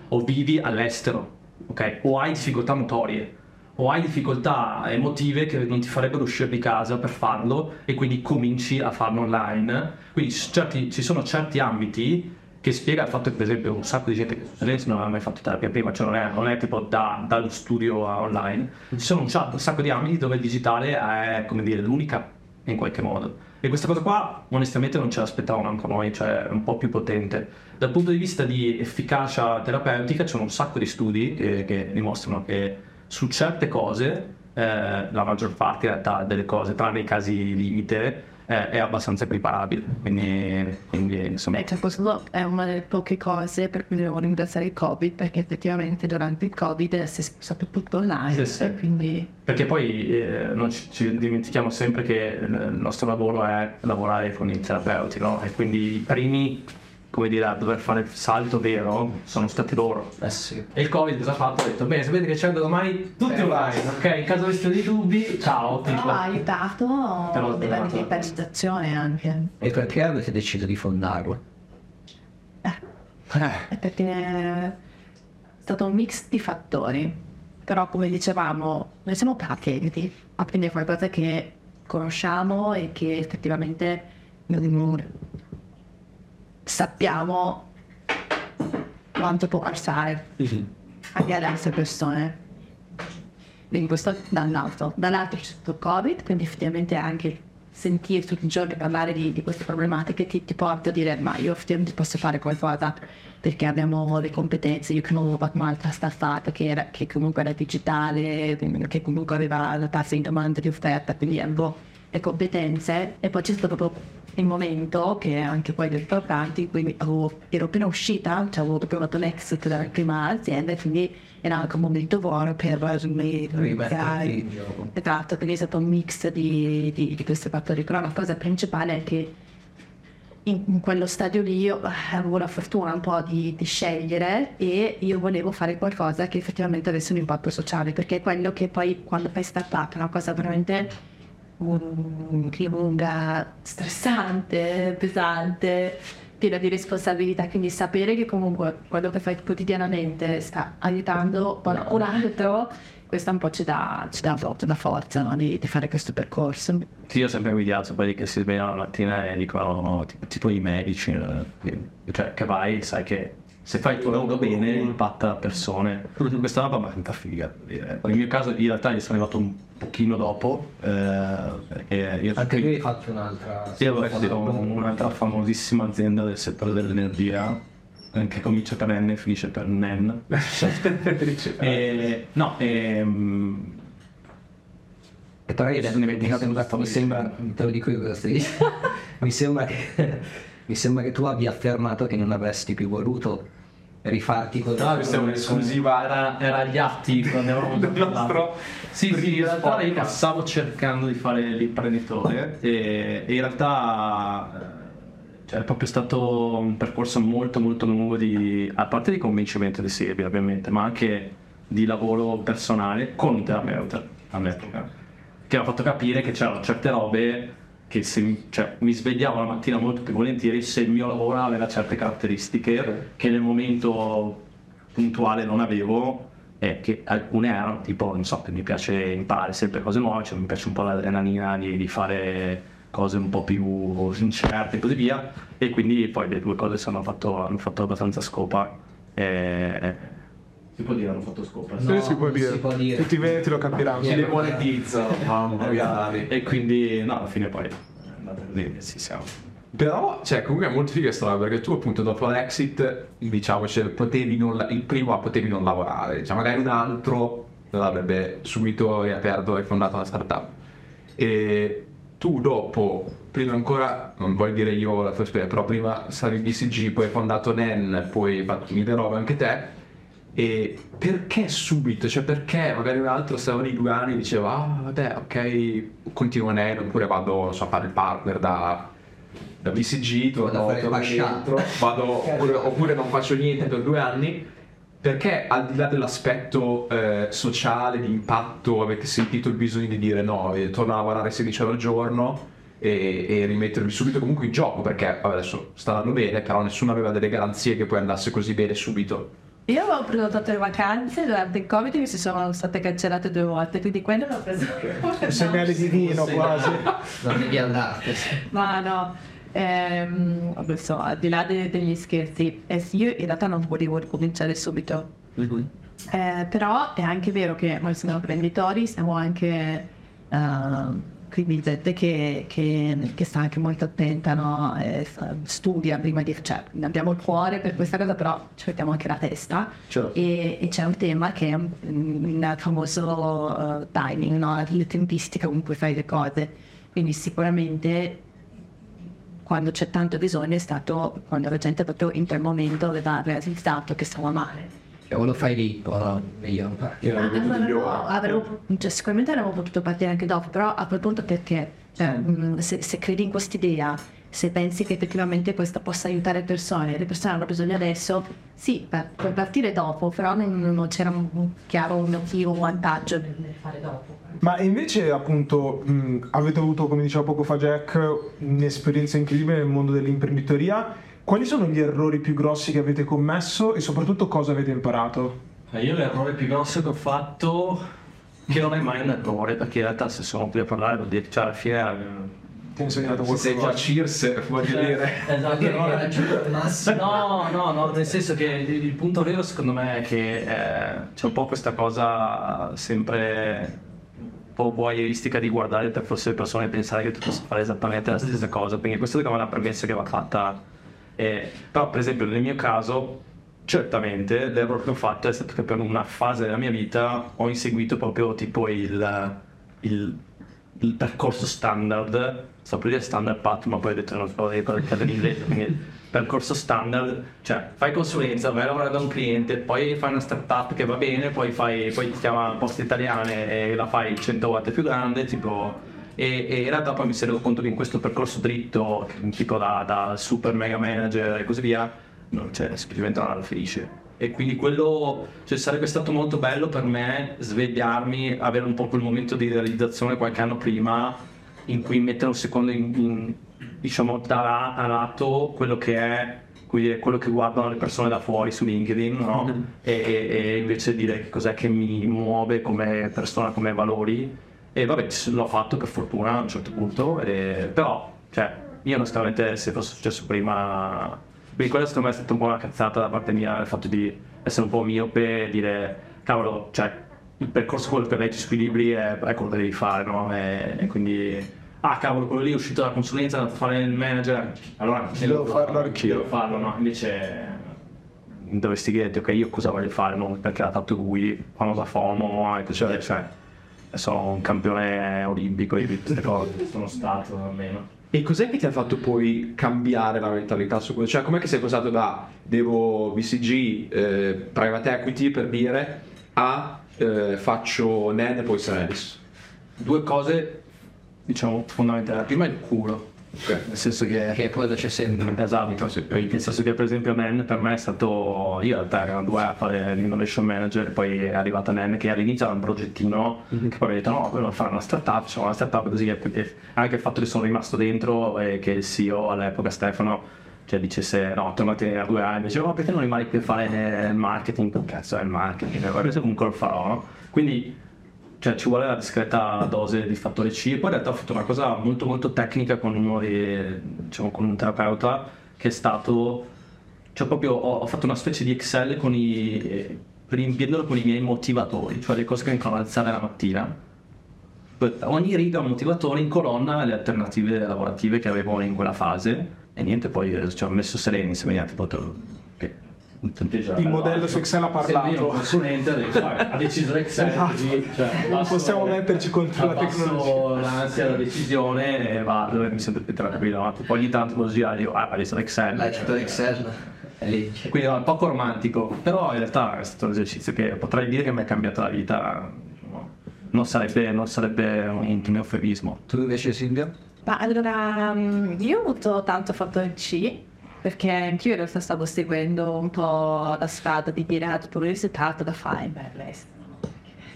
o vivi all'estero, ok? O hai difficoltà motorie o hai difficoltà emotive che non ti farebbero uscire di casa per farlo e quindi cominci a farlo online. Quindi certi- ci sono certi ambiti che spiega il fatto che per esempio un sacco di gente che adesso non aveva mai fatto terapia prima, cioè non è, non è tipo da- dallo studio a online, ci sono un, un sacco di ambiti dove il digitale è come dire l'unica in qualche modo. E questa cosa qua onestamente non ce l'aspettavamo anche noi, cioè è un po' più potente. Dal punto di vista di efficacia terapeutica ci sono un sacco di studi che, che dimostrano che su certe cose, eh, la maggior parte in realtà delle cose, tranne i casi limite, eh, è abbastanza equiparabile. Quindi, quindi insomma... Beh, cioè, questo è una delle poche cose per cui devo ringraziare il Covid, perché effettivamente durante il Covid si è spostato tutto online, Sì, sì. quindi... Perché poi eh, non ci, ci dimentichiamo sempre che il nostro lavoro è lavorare con i terapeuti, no? E quindi i primi, come dire, a dover fare il salto vero sono stati loro. Eh sì. E il Covid cosa ha fatto? Ha detto, bene, sapete che c'è da domani tutti online, ok? In caso aveste dei dubbi, ciao. Però tipo. ha aiutato della digitalizzazione anche. E perché avete deciso di fondarlo? È perché è stato un mix di fattori. Però come dicevamo, noi siamo patenti, a quindi è qualcosa che conosciamo e che effettivamente sappiamo quanto può passare anche ad altre persone. Quindi questo da un lato. Dall'altro c'è stato il Covid, quindi effettivamente anche sentire tutti i giorni parlare di, di queste problematiche ti, ti porta a dire ma io effettivamente posso fare qualcosa perché abbiamo le competenze, io conosco un'altra startup che, era, che comunque era digitale, che comunque aveva la tassa di domanda di offerta, quindi avevo le competenze e poi c'è stato proprio il momento che è anche poi del importante in cui avevo, ero appena uscita, cioè avevo proprio fatto l'exit dalla prima azienda e quindi era anche un momento buono per gioco. Esatto, quindi è stato un mix di, di, di questi fattori, però la cosa principale è che in, quello stadio lì io avevo la fortuna un po' di, di scegliere e io volevo fare qualcosa che effettivamente avesse un impatto sociale, perché è quello che poi quando fai startup è una cosa veramente um, lunga, stressante, pesante, piena di responsabilità, quindi sapere che comunque quello che fai quotidianamente sta aiutando qualcun altro, questo un po' ci dà, ci dà, dà forza no? di, di fare questo percorso. Sì, io sempre invidiato quelli che si svegliano la mattina e dicono tipo, tipo i medici, eh, cioè che vai, sai che se fai il tuo lavoro bene impatta persone. Questa roba mi è venuta figa. Nel mio caso in realtà io sono arrivato un pochino dopo, eh, Anche lui hai fatto un'altra... Io avevo fatto un'altra famosissima azienda del settore dell'energia, che comincia per N e finisce per NEN. e, no, ehm, E però io adesso ne mi sembra, te lo dico io cosa stai dicendo, mi sembra che, mi sembra che tu abbia affermato che non avresti più voluto rifarti con No, questa è un'esclusiva. era, era agli atti quando avevamo Del nostro Sì, sì, in realtà io stavo cercando di fare l'imprenditore e, e in realtà eh, cioè, è proprio stato un percorso molto molto lungo di, a parte di convincimento di Silvia ovviamente, ma anche di lavoro personale con un terapeuta all'epoca, che mi ha fatto capire che c'erano certe robe che se mi, cioè, mi svegliavo la mattina molto più volentieri se il mio lavoro aveva certe caratteristiche che nel momento puntuale non avevo e che alcune erano tipo, non so, che mi piace imparare sempre cose nuove, cioè mi piace un po' l'adrenalina di, di fare cose un po' più incerte e così via e quindi poi le due cose hanno fatto, hanno fatto abbastanza scopa e... Si può dire hanno fatto scopa? Sì, si può non dire. si può dire. Tutti i veneti lo capiranno. Si demonetizza. Mamma mia. E quindi no, alla fine poi è andata così e ci siamo. Però, cioè, comunque è molto figa questa roba perché tu, appunto, dopo l'exit, diciamo, cioè, potevi non, il primo potevi non lavorare, cioè, magari un altro l'avrebbe subito riaperto e fondato la startup. E tu, dopo, prima ancora, non voglio dire io la tua esperienza, però prima stavi in BCG, poi hai fondato NEN, poi hai fatto mille robe anche te. E perché subito? Cioè perché magari un altro stava lì due anni e diceva ah vabbè ok continuo NEN oppure vado so, a fare il partner da, da BCG, torno, a torno dentro, vado, oppure, oppure non faccio niente per due anni. Perché al di là dell'aspetto eh, sociale, di impatto, avete sentito il bisogno di dire no, eh, torno a lavorare 16 ore al giorno e, e rimettervi subito comunque in gioco? Perché vabbè, adesso sta andando bene, però nessuno aveva delle garanzie che poi andasse così bene subito. Io avevo prenotato le vacanze durante il Covid che si sono state cancellate due volte, quindi quello l'ho preso come Segnale divino quasi. Non devi andartene. Ma no, ehm, adesso al di là de- degli scherzi, eh sì, io in realtà non volevo cominciare subito. Eh, però è anche vero che noi siamo imprenditori, siamo anche eh, quindi gente che, che, che sta anche molto attenta, no? E sta- studia prima di... cioè abbiamo il cuore per questa cosa, però ci mettiamo anche la testa. E, e c'è un tema che è il famoso eh, timing, no? la tempistica con cui fai le cose. Quindi sicuramente quando c'è tanto bisogno è stato quando la gente proprio in quel momento aveva realizzato che stava male. O lo fai lì, o no, io. Ah, avremmo- avremmo- cioè, sicuramente avremmo potuto partire anche dopo, però a quel punto perché? Cioè, mh, se, se credi in quest'idea, se pensi che effettivamente questa possa aiutare persone, le persone hanno bisogno adesso, sì, per, puoi partire dopo, però non, non c'era un un chiaro motivo, un vantaggio nel nel fare dopo. Ma invece, appunto, mh, avete avuto, come diceva poco fa Jack, un'esperienza incredibile nel mondo dell'imprenditoria. Quali sono gli errori più grossi che avete commesso e soprattutto cosa avete imparato? Eh, Io l'errore più grosso che ho fatto, che non è mai un errore, perché in realtà se sono qui a parlare vuol dire, cioè alla fine eh, Ti ho insegnato Se sei già qualcosa? Circe, voglio dire. Esatto, no, no, no, nel senso che il, punto vero secondo me è che eh, c'è un po' questa cosa sempre po' voyeuristica di guardare per forse le persone e pensare che tu possa fare esattamente la stessa cosa, quindi questa è una premessa che va fatta. Eh, però per esempio nel mio caso, certamente l'errore che ho fatto è stato che per una fase della mia vita ho inseguito proprio tipo il, il, il percorso standard, sto per dire standard path, ma poi ho detto non so dire in inglese, quindi percorso standard, cioè fai consulenza, vai a lavorare da un cliente, poi fai una startup che va bene, poi, fai, poi ti chiama Poste Italiane e la fai 100 volte più grande, tipo... E, e in realtà poi mi è reso conto che in questo percorso dritto, tipo da, da super mega manager e così via, non, cioè, semplicemente non ero felice. E quindi quello, cioè, sarebbe stato molto bello per me svegliarmi, avere un po' quel momento di realizzazione qualche anno prima in cui mettere un secondo in, in diciamo, da a lato quello che è quindi quello che guardano le persone da fuori su LinkedIn, no? Mm-hmm. e, e, invece dire che cos'è che mi muove come persona, come valori. E vabbè, l'ho fatto per fortuna a un certo punto, e, però, cioè, io onestamente se fosse successo prima, quindi quella secondo me è stata un po' una cazzata da parte mia, il fatto di essere un po' miope e dire, cavolo, cioè, il percorso quello per leggi sui libri è, è quello che devi fare, no? E, e quindi ah cavolo quello lì è uscito dalla consulenza, è andato a fare il manager, allora devo farlo anch'io. Devo farlo, no? Invece dovresti chiederti ok io cosa voglio fare, no? perché l'ha fatto lui, famosa FOMO, e così, sono un campione olimpico di queste cose, sono stato almeno. E cos'è che ti ha fatto poi cambiare la mentalità su questo? Cioè, com'è che sei passato da devo BCG, eh, private equity per dire, a eh, faccio NEN e poi Serenis? Due cose diciamo, fondamentale. La prima è il culo. Okay. Nel senso che, che quello c'è sempre. Esatto, nel senso che per esempio Nen per me è stato, io in realtà erano due a fare l'innovation manager e poi è arrivata Nen che all'inizio era un progettino mm-hmm. che poi mi ha detto no, voglio fare una startup, facciamo una startup così e anche il fatto che sono rimasto dentro e che il CEO all'epoca Stefano cioè dicesse no, tornate a due anni, dicevo ma perché non rimani qui a fare il marketing? Che cazzo è il marketing? Comunque lo farò, no? Quindi cioè ci vuole la discreta dose di fattore C. Poi in realtà ho fatto una cosa molto molto tecnica con uno di, diciamo, con un terapeuta che è stato cioè proprio ho, ho fatto una specie di Excel con i riempiendolo con i miei motivatori cioè le cose che mi fanno alzare la mattina. Ogni riga un motivatore in colonna le alternative lavorative che avevo in quella fase. E niente poi ci ho messo sereni se mi ha il modello su Excel ha parlato. Il consulente ha deciso l'Excel esatto. così, cioè, non possiamo metterci contro la tecnologia. l'ansia della decisione e vado e mi sento più tranquillo. Poi ogni tanto così dico, ah, ha deciso l'Excel. Ha deciso l'Excel. Quindi è un po' romantico, però in realtà è stato un esercizio che potrei dire che mi ha cambiato la vita. Non sarebbe, non sarebbe un mio eufemismo. Tu invece Silvia? Ma allora, mm, io ho avuto tanto fattore C perché anch'io in realtà stavo seguendo un po' la strada di dire ah, tu l'università da fare, beh, all'estero.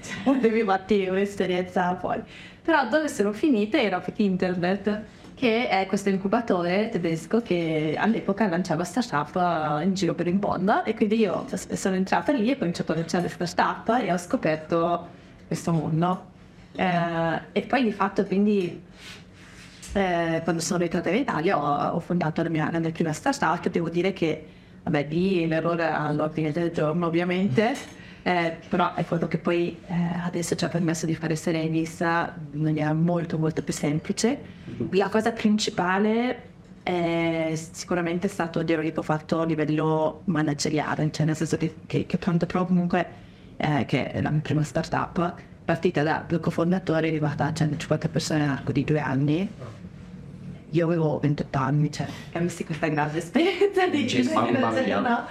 Cioè, devi battere un'esperienza fuori. Però dove sono finita era internet, che è questo incubatore tedesco che all'epoca lanciava startup in giro per il mondo e quindi io sono entrata lì e ho cominciato a lanciare startup e ho scoperto questo mondo. Eh, e poi di fatto quindi eh, quando sono rientrata in Italia ho, ho fondato la mia, la mia prima startup, devo dire che vabbè, lì l'errore all'ordine del giorno ovviamente, eh, però è quello che poi eh, adesso ci ha permesso di fare Serenis in maniera molto molto più semplice. La cosa principale è sicuramente stato il lavoro che ho fatto a livello manageriale, cioè nel senso che, che, che Pronto Pro comunque, eh, che è la mia prima startup, partita da è arrivata a 150 persone nell'arco di due anni io avevo 28 anni, cioè avessi questa grande esperienza di generazione, no?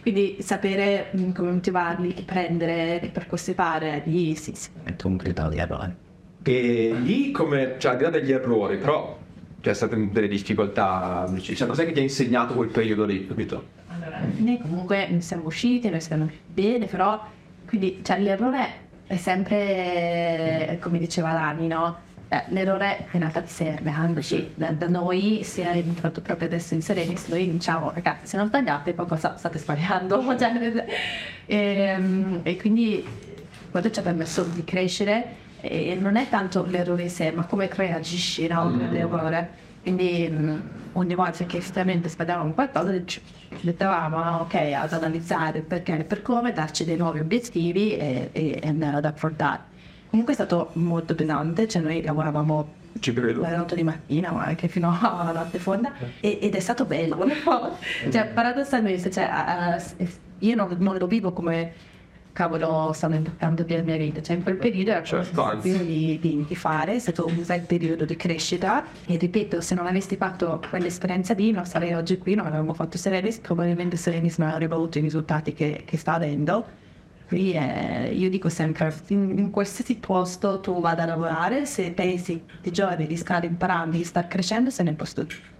Quindi sapere mm, come motivarli, chi prendere, che percorsi fare, lì sì, sicuramente un grido di errore. E lì come, cioè al di là degli errori, però c'è state delle difficoltà, cioè cos'è che ti ha insegnato quel periodo lì, capito? Allora, noi comunque siamo usciti, noi stiamo bene, però quindi cioè, l'errore è sempre, come diceva Lani, no? L'errore in realtà ti serve, anzi da, da, noi si è entrato proprio adesso in Serenis, noi diciamo ragazzi se non sbagliate qualcosa state sbagliando cioè, e, ehm, e, quindi quello ci ha permesso di crescere e non è tanto l'errore in sé ma come reagisci no, all'errore quindi mm, ogni volta che estremamente sbagliavamo qualcosa ci mettevamo ok ad analizzare il perché e per come darci dei nuovi obiettivi e, e, and uh, that for that comunque è stato molto pesante, cioè noi lavoravamo Ci credo. dalle 8 di mattina ma anche fino alla notte fonda e- ed è stato bello cioè paradossalmente cioè, a- io non, non lo vivo come cavolo stanno invecchiando per la mia vita cioè in quel periodo era Certo, anzi. di, di, di fare è stato un bel periodo di crescita e ripeto se non avessi fatto quell'esperienza lì non sarei oggi qui non avremmo fatto Serenis probabilmente Serenis non avrebbe avuto i risultati che, che sta avendo quindi eh, io dico sempre, in, in qualsiasi posto tu vada a lavorare, se pensi di giorni di stare imparando, di stare crescendo, sei nel posto giusto.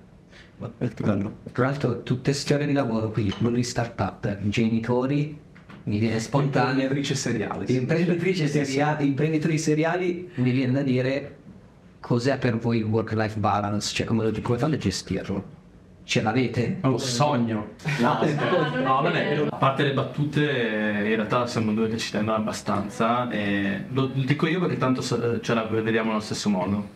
Tra l'altro tutte storie di lavoro qui, quello di startup, genitori, mi viene spontaneo, Imprenditrice seriale. sì. imprenditrici seriali, imprenditori seriali, mi viene da dire cos'è per voi il work-life balance, cioè come, lo, come fate a gestirlo? Ce l'avete? Un sogno. No, no, non è vero. A parte le battute, in realtà siamo due che ci tengono abbastanza. E lo, lo dico io perché tanto ce la vediamo nello stesso modo.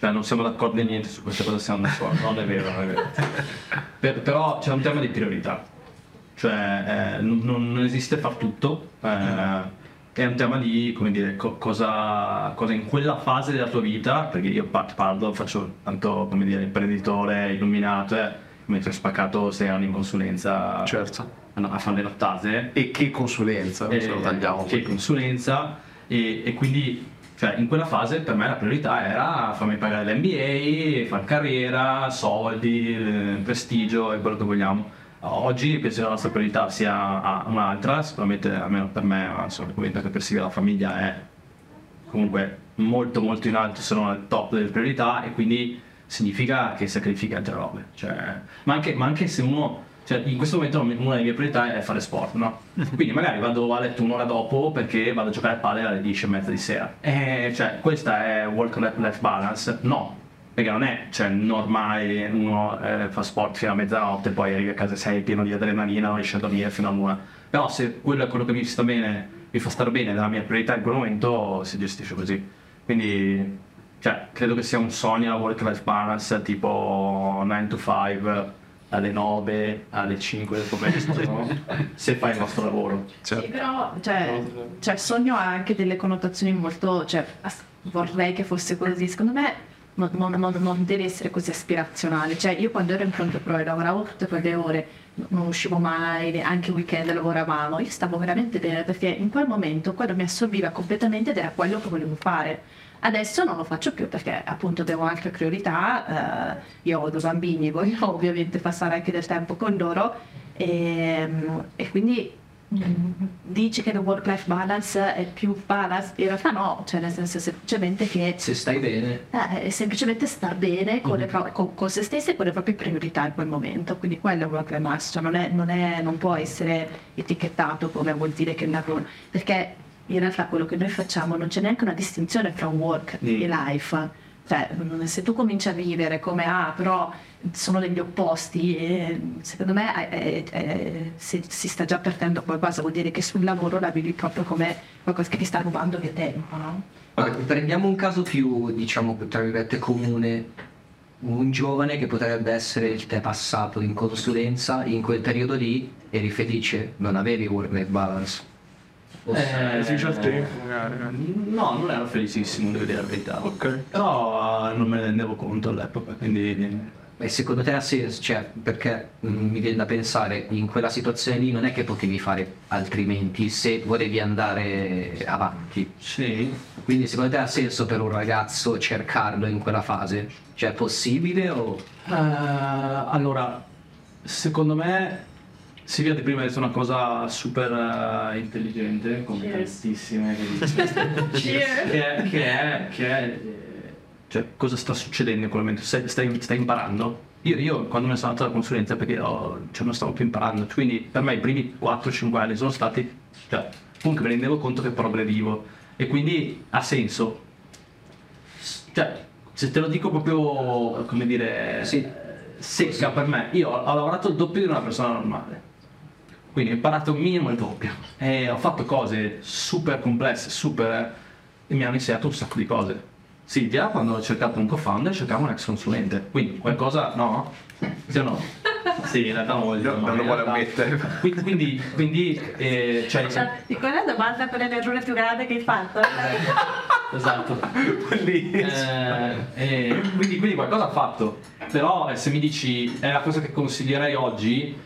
Cioè, non siamo d'accordo in niente su questa cosa, siamo d'accordo. Non è vero, non è vero. Per- però c'è un tema di priorità. Cioè, eh, non, non esiste far tutto. eh, è un tema di, come dire, co- cosa, cosa in quella fase della tua vita, perché io pa- parlo, faccio tanto, come dire, imprenditore, illuminato, eh, mentre spaccato sei anni in consulenza Certo. a, a fare le nottate. E che consulenza, Eh, se lo tagliamo. Che consulenza e, e quindi cioè, in quella fase per me la priorità era farmi pagare l'MBA, fare carriera, soldi, eh, prestigio e quello che vogliamo. Oggi penso che la nostra priorità sia a- un'altra, sicuramente almeno per me, che per Silvia la famiglia è comunque molto molto in alto, sono al top delle priorità e quindi significa che sacrifichi altre robe. Cioè, ma, anche, ma anche se uno, cioè in questo momento una delle mie priorità è fare sport, no? Quindi magari vado a letto un'ora dopo perché vado a giocare a padel alle 10 e mezza di sera. E cioè, questa è work-life balance? No. Perché non è cioè, normale uno eh, fa sport fino a mezzanotte, poi arrivi a casa e sei pieno di adrenalina, non riesci a dormire fino a l'una. Però se quello è quello che mi sta bene, mi fa stare bene, è la mia priorità in quel momento, si gestisce così. Quindi, cioè, credo che sia un sogno la work-life balance, tipo 9 to 5, alle 9, alle 5 del pomeriggio, se fai il nostro lavoro. Sì, però cioè, cioè, il sogno ha anche delle connotazioni molto, cioè, vorrei che fosse così, secondo me non, non- non- non deve essere così aspirazionale, cioè io quando ero in pronto pro e lavoravo tutte quelle ore, non uscivo mai, anche weekend lavoravamo, io stavo veramente bene perché in quel momento quello mi assorbiva completamente ed era quello che volevo fare. Adesso non lo faccio più perché appunto devo altre priorità, eh, io ho due bambini voglio ovviamente passare anche del tempo con loro e, e quindi dici che il work-life balance è più balance, in realtà no, cioè nel senso semplicemente che Se stai bene, eh, è semplicemente star bene con, le pro- con- con se stessi e con le proprie priorità in quel momento, quindi quello è il work-life balance, cioè non, è- non è- non può essere etichettato come vuol dire che è un lavoro, perché in realtà quello che noi facciamo non c'è neanche una distinzione tra work e life, cioè se tu cominci a vivere come ah però sono degli opposti, eh, secondo me eh, eh, se si sta già perdendo qualcosa vuol dire che sul lavoro la vivi proprio come qualcosa che ti sta rubando via tempo, no? Guarda, prendiamo un caso più, diciamo, tra virgolette comune, un giovane che potrebbe essere il te passato in consulenza in quel periodo lì eri felice, non avevi work-life balance. Eh, Sì, il tempo, magari. No, non ero felicissimo, devo dire la verità. Ok. Però eh, non me ne rendevo conto all'epoca, quindi... E secondo te ha senso, cioè, perché mm, mi viene da pensare, in quella situazione lì non è che potevi fare altrimenti se volevi andare avanti. Sì. Quindi secondo te ha senso per un ragazzo cercarlo in quella fase? Cioè è possibile o... Eh, allora, secondo me Silvia di prima ha detto una cosa super eh, intelligente, come Cheers. tantissime che dice. che, è, che è, che è, eh, cioè, cosa sta succedendo in quel momento? Stai, stai- stai imparando? Io, io quando mi sono andato alla consulenza perché ho- cioè, non stavo più imparando, quindi per me i primi 4-5 anni sono stati, cioè, comunque mi rendevo conto che progredivo e quindi ha senso. Cioè, se te lo dico proprio, come dire, Sì. secca per me, io ho lavorato il doppio di una persona normale. Quindi ho imparato il minimo e il doppio. E ho fatto cose super complesse, super... e mi hanno insegnato un sacco di cose. Silvia, quando ho cercato un co-founder, cercavo un ex consulente. Quindi qualcosa, no? Sì o no? Sì, in realtà non voglio. Non lo vuole ammettere. Quindi, quindi, quindi, eh, cioè, Cioè, di quella domanda è l'errore più grande che hai fatto? Esatto. Bellissimo. Eh, e quindi, quindi qualcosa ha fatto. Però eh, se mi dici è la cosa che consiglierei oggi,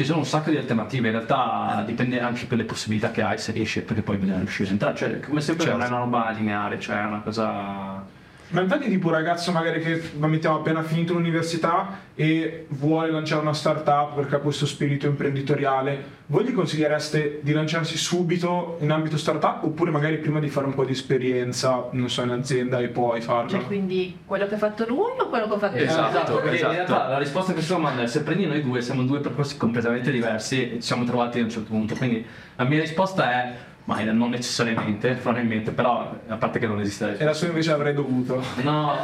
ci sono un sacco di alternative. In realtà dipende anche per le possibilità che hai, se riesci, perché poi bisogna riuscire a entrare. Cioè, come sempre non è una roba lineare, cioè è una cosa. Ma infatti tipo un ragazzo magari che mettiamo appena finito l'università e vuole lanciare una startup perché ha questo spirito imprenditoriale, voi gli consigliereste di lanciarsi subito in ambito startup oppure magari prima di fare un po' di esperienza, non so, in azienda e poi farlo? Cioè, quindi quello che ha fatto lui o quello che ho fatto io? Esatto, perché esatto. in realtà la risposta a questa domanda è se prendi noi due siamo due percorsi completamente diversi e ci siamo trovati a un certo punto. Quindi la mia risposta è ma non necessariamente, probabilmente, però a parte che non esiste E la sua invece avrei dovuto. No,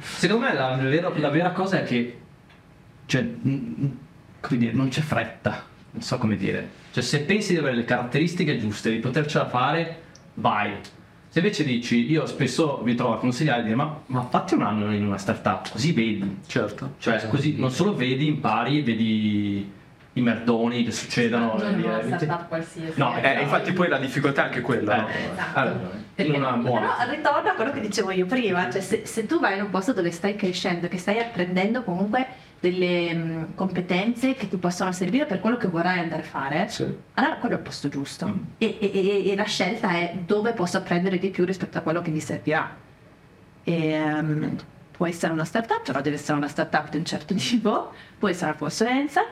secondo me la, vera, la vera cosa è che cioè, come dire, non c'è fretta, non so come dire. Cioè, se pensi di avere le caratteristiche giuste, di potercela fare, vai. Se invece dici, io spesso mi trovo a consigliare di dire, ma, ma fatti un anno in una startup, così vedi. Certo. Cioè, così non solo vedi, impari, vedi i merdoni che succedono. Non e via, una startup qualsiasi. No, Eh, infatti poi la difficoltà è anche quella. no? Eh, Esatto. Allora, una buona. Però ritorno a quello che dicevo io prima, cioè se, se tu vai in un posto dove stai crescendo, che stai apprendendo comunque delle mh, competenze che ti possono servire per quello che vorrai andare a fare, sì. allora quello è il posto giusto. Mm. E, e- e- e la scelta è dove posso apprendere di più rispetto a quello che mi servirà. E, ehm, può essere una startup, però deve essere una startup di un certo tipo, può essere una consulenza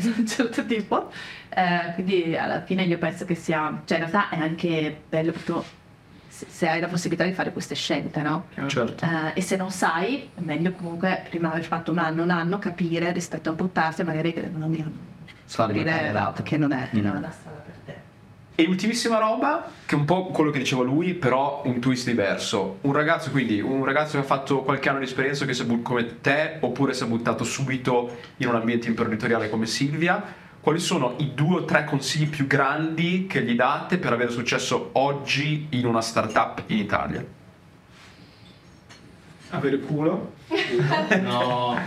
di un certo tipo. Eh, quindi alla fine io penso che sia, cioè in realtà è anche bello proprio se, se hai la possibilità di fare queste scelte, no? Certo. Eh, e se non sai, è meglio comunque prima aver fatto un anno, un anno, capire rispetto a buttarsi magari che non scoprire che non è Mm. la strada per te. E ultimissima roba, che è un po' quello che diceva lui, però un twist diverso. Un ragazzo, quindi, un ragazzo che ha fatto qualche anno di esperienza che si è bu- come te, oppure si è buttato subito in un ambiente imprenditoriale come Silvia. Quali sono i due o tre consigli più grandi che gli date per avere successo oggi in una startup in Italia? Avere culo? No,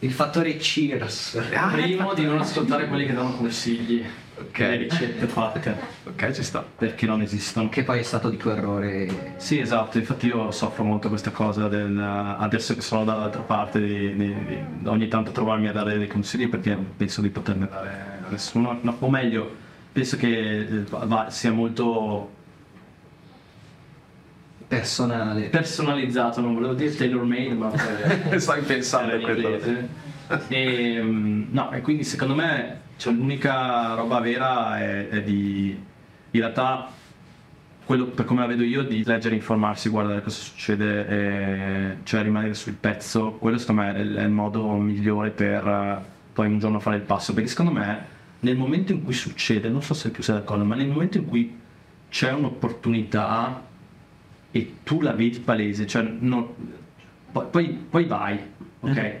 Il fattore cheers. primo di non ascoltare quelli che danno consigli. Ok. Le ricette fatte, Ok, ci sta. perché non esistono. Che poi è stato di tuo errore. Sì, esatto, infatti io soffro molto questa cosa del adesso che sono dall'altra parte di, di- di ogni tanto trovarmi a dare dei consigli perché non penso di poterne dare a nessuno, no, o meglio, penso che eh, va- sia molto Personale. personalizzato, non volevo dire tailor made, ma eh, Stai pensando a quello. E, mm, no, e quindi secondo me cioè, l'unica roba vera è, è di in realtà quello per come la vedo io di leggere, informarsi, guardare cosa succede, e, cioè rimanere sul pezzo, quello secondo me è il, modo migliore per eh, poi un giorno fare il passo, perché secondo me nel momento in cui succede, non so se più sei d'accordo, ma nel momento in cui c'è un'opportunità e tu la vedi palese, cioè non- poi, poi- poi vai, ok?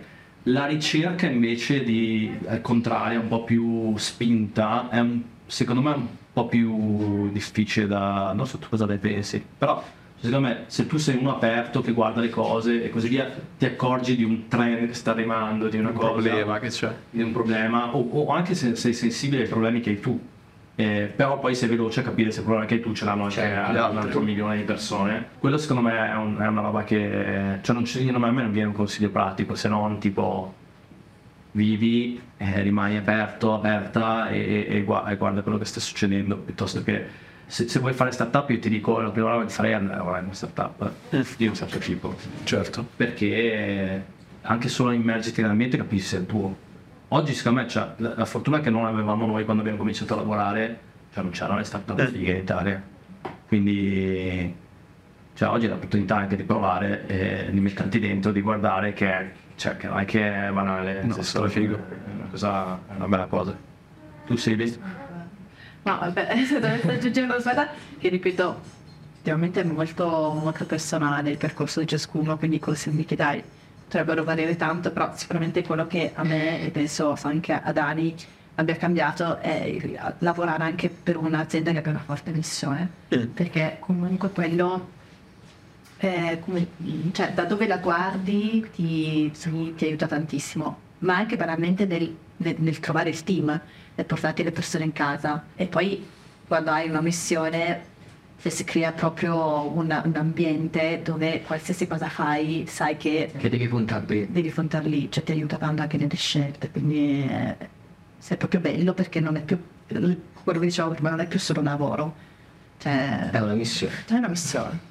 La ricerca invece di, al contrario, un po' più spinta, è un- secondo me un po' più difficile da... non so tu cosa ne pensi, però secondo me se tu sei uno aperto che guarda le cose e così via, ti accorgi di un trend che sta arrivando, di una Un cosa problema che c'è. di un problema o, o anche se sei sensibile ai problemi che hai tu Eh, però poi sei veloce a capire se i problemi che hai tu ce l'hanno anche Certo, un altro milione di persone. Quello secondo me è, un- è una roba che cioè non ci, a me non viene un consiglio pratico se non tipo vivi eh, rimani aperto aperta e, e- e gua- e guarda quello che sta succedendo piuttosto che se, se vuoi fare startup io ti dico la prima roba che farei è andare a lavorare in una startup di un certo tipo. Certo. perché anche solo immergerti nell'ambiente capisci se è il tuo. Oggi secondo me c'è la, la fortuna che non avevamo noi quando abbiamo cominciato a lavorare, cioè non c'erano le start-up fighe in Italia. Quindi cioè, oggi è l'opportunità anche di provare e di metterti dentro, di guardare che, cioè, che non è che è banale, No, sto- figo. È una, cosa, è una bella cosa. Tu sei lì? No, vabbè, se dovessi aggiungere una cosa, che ripeto, effettivamente è molto, molto personale il percorso di ciascuno, quindi i consigli che dai potrebbero variare tanto, però sicuramente quello che a me e penso anche a Dani abbia cambiato è lavorare anche per un'azienda che abbia una forte missione, perché comunque quello eh, come- cioè, da dove la guardi ti, ti- ti aiuta tantissimo, ma anche banalmente nel, nel- nel trovare il team, nel portarti le persone in casa. E poi quando hai una missione e si crea proprio un, un ambiente dove qualsiasi cosa fai sai che Che devi puntare lì. devi puntare lì, cioè ti aiuta tanto anche nelle scelte, quindi eh, è proprio bello perché non è più, quello che dicevo prima, non è più solo un lavoro, cioè È una missione. è una missione.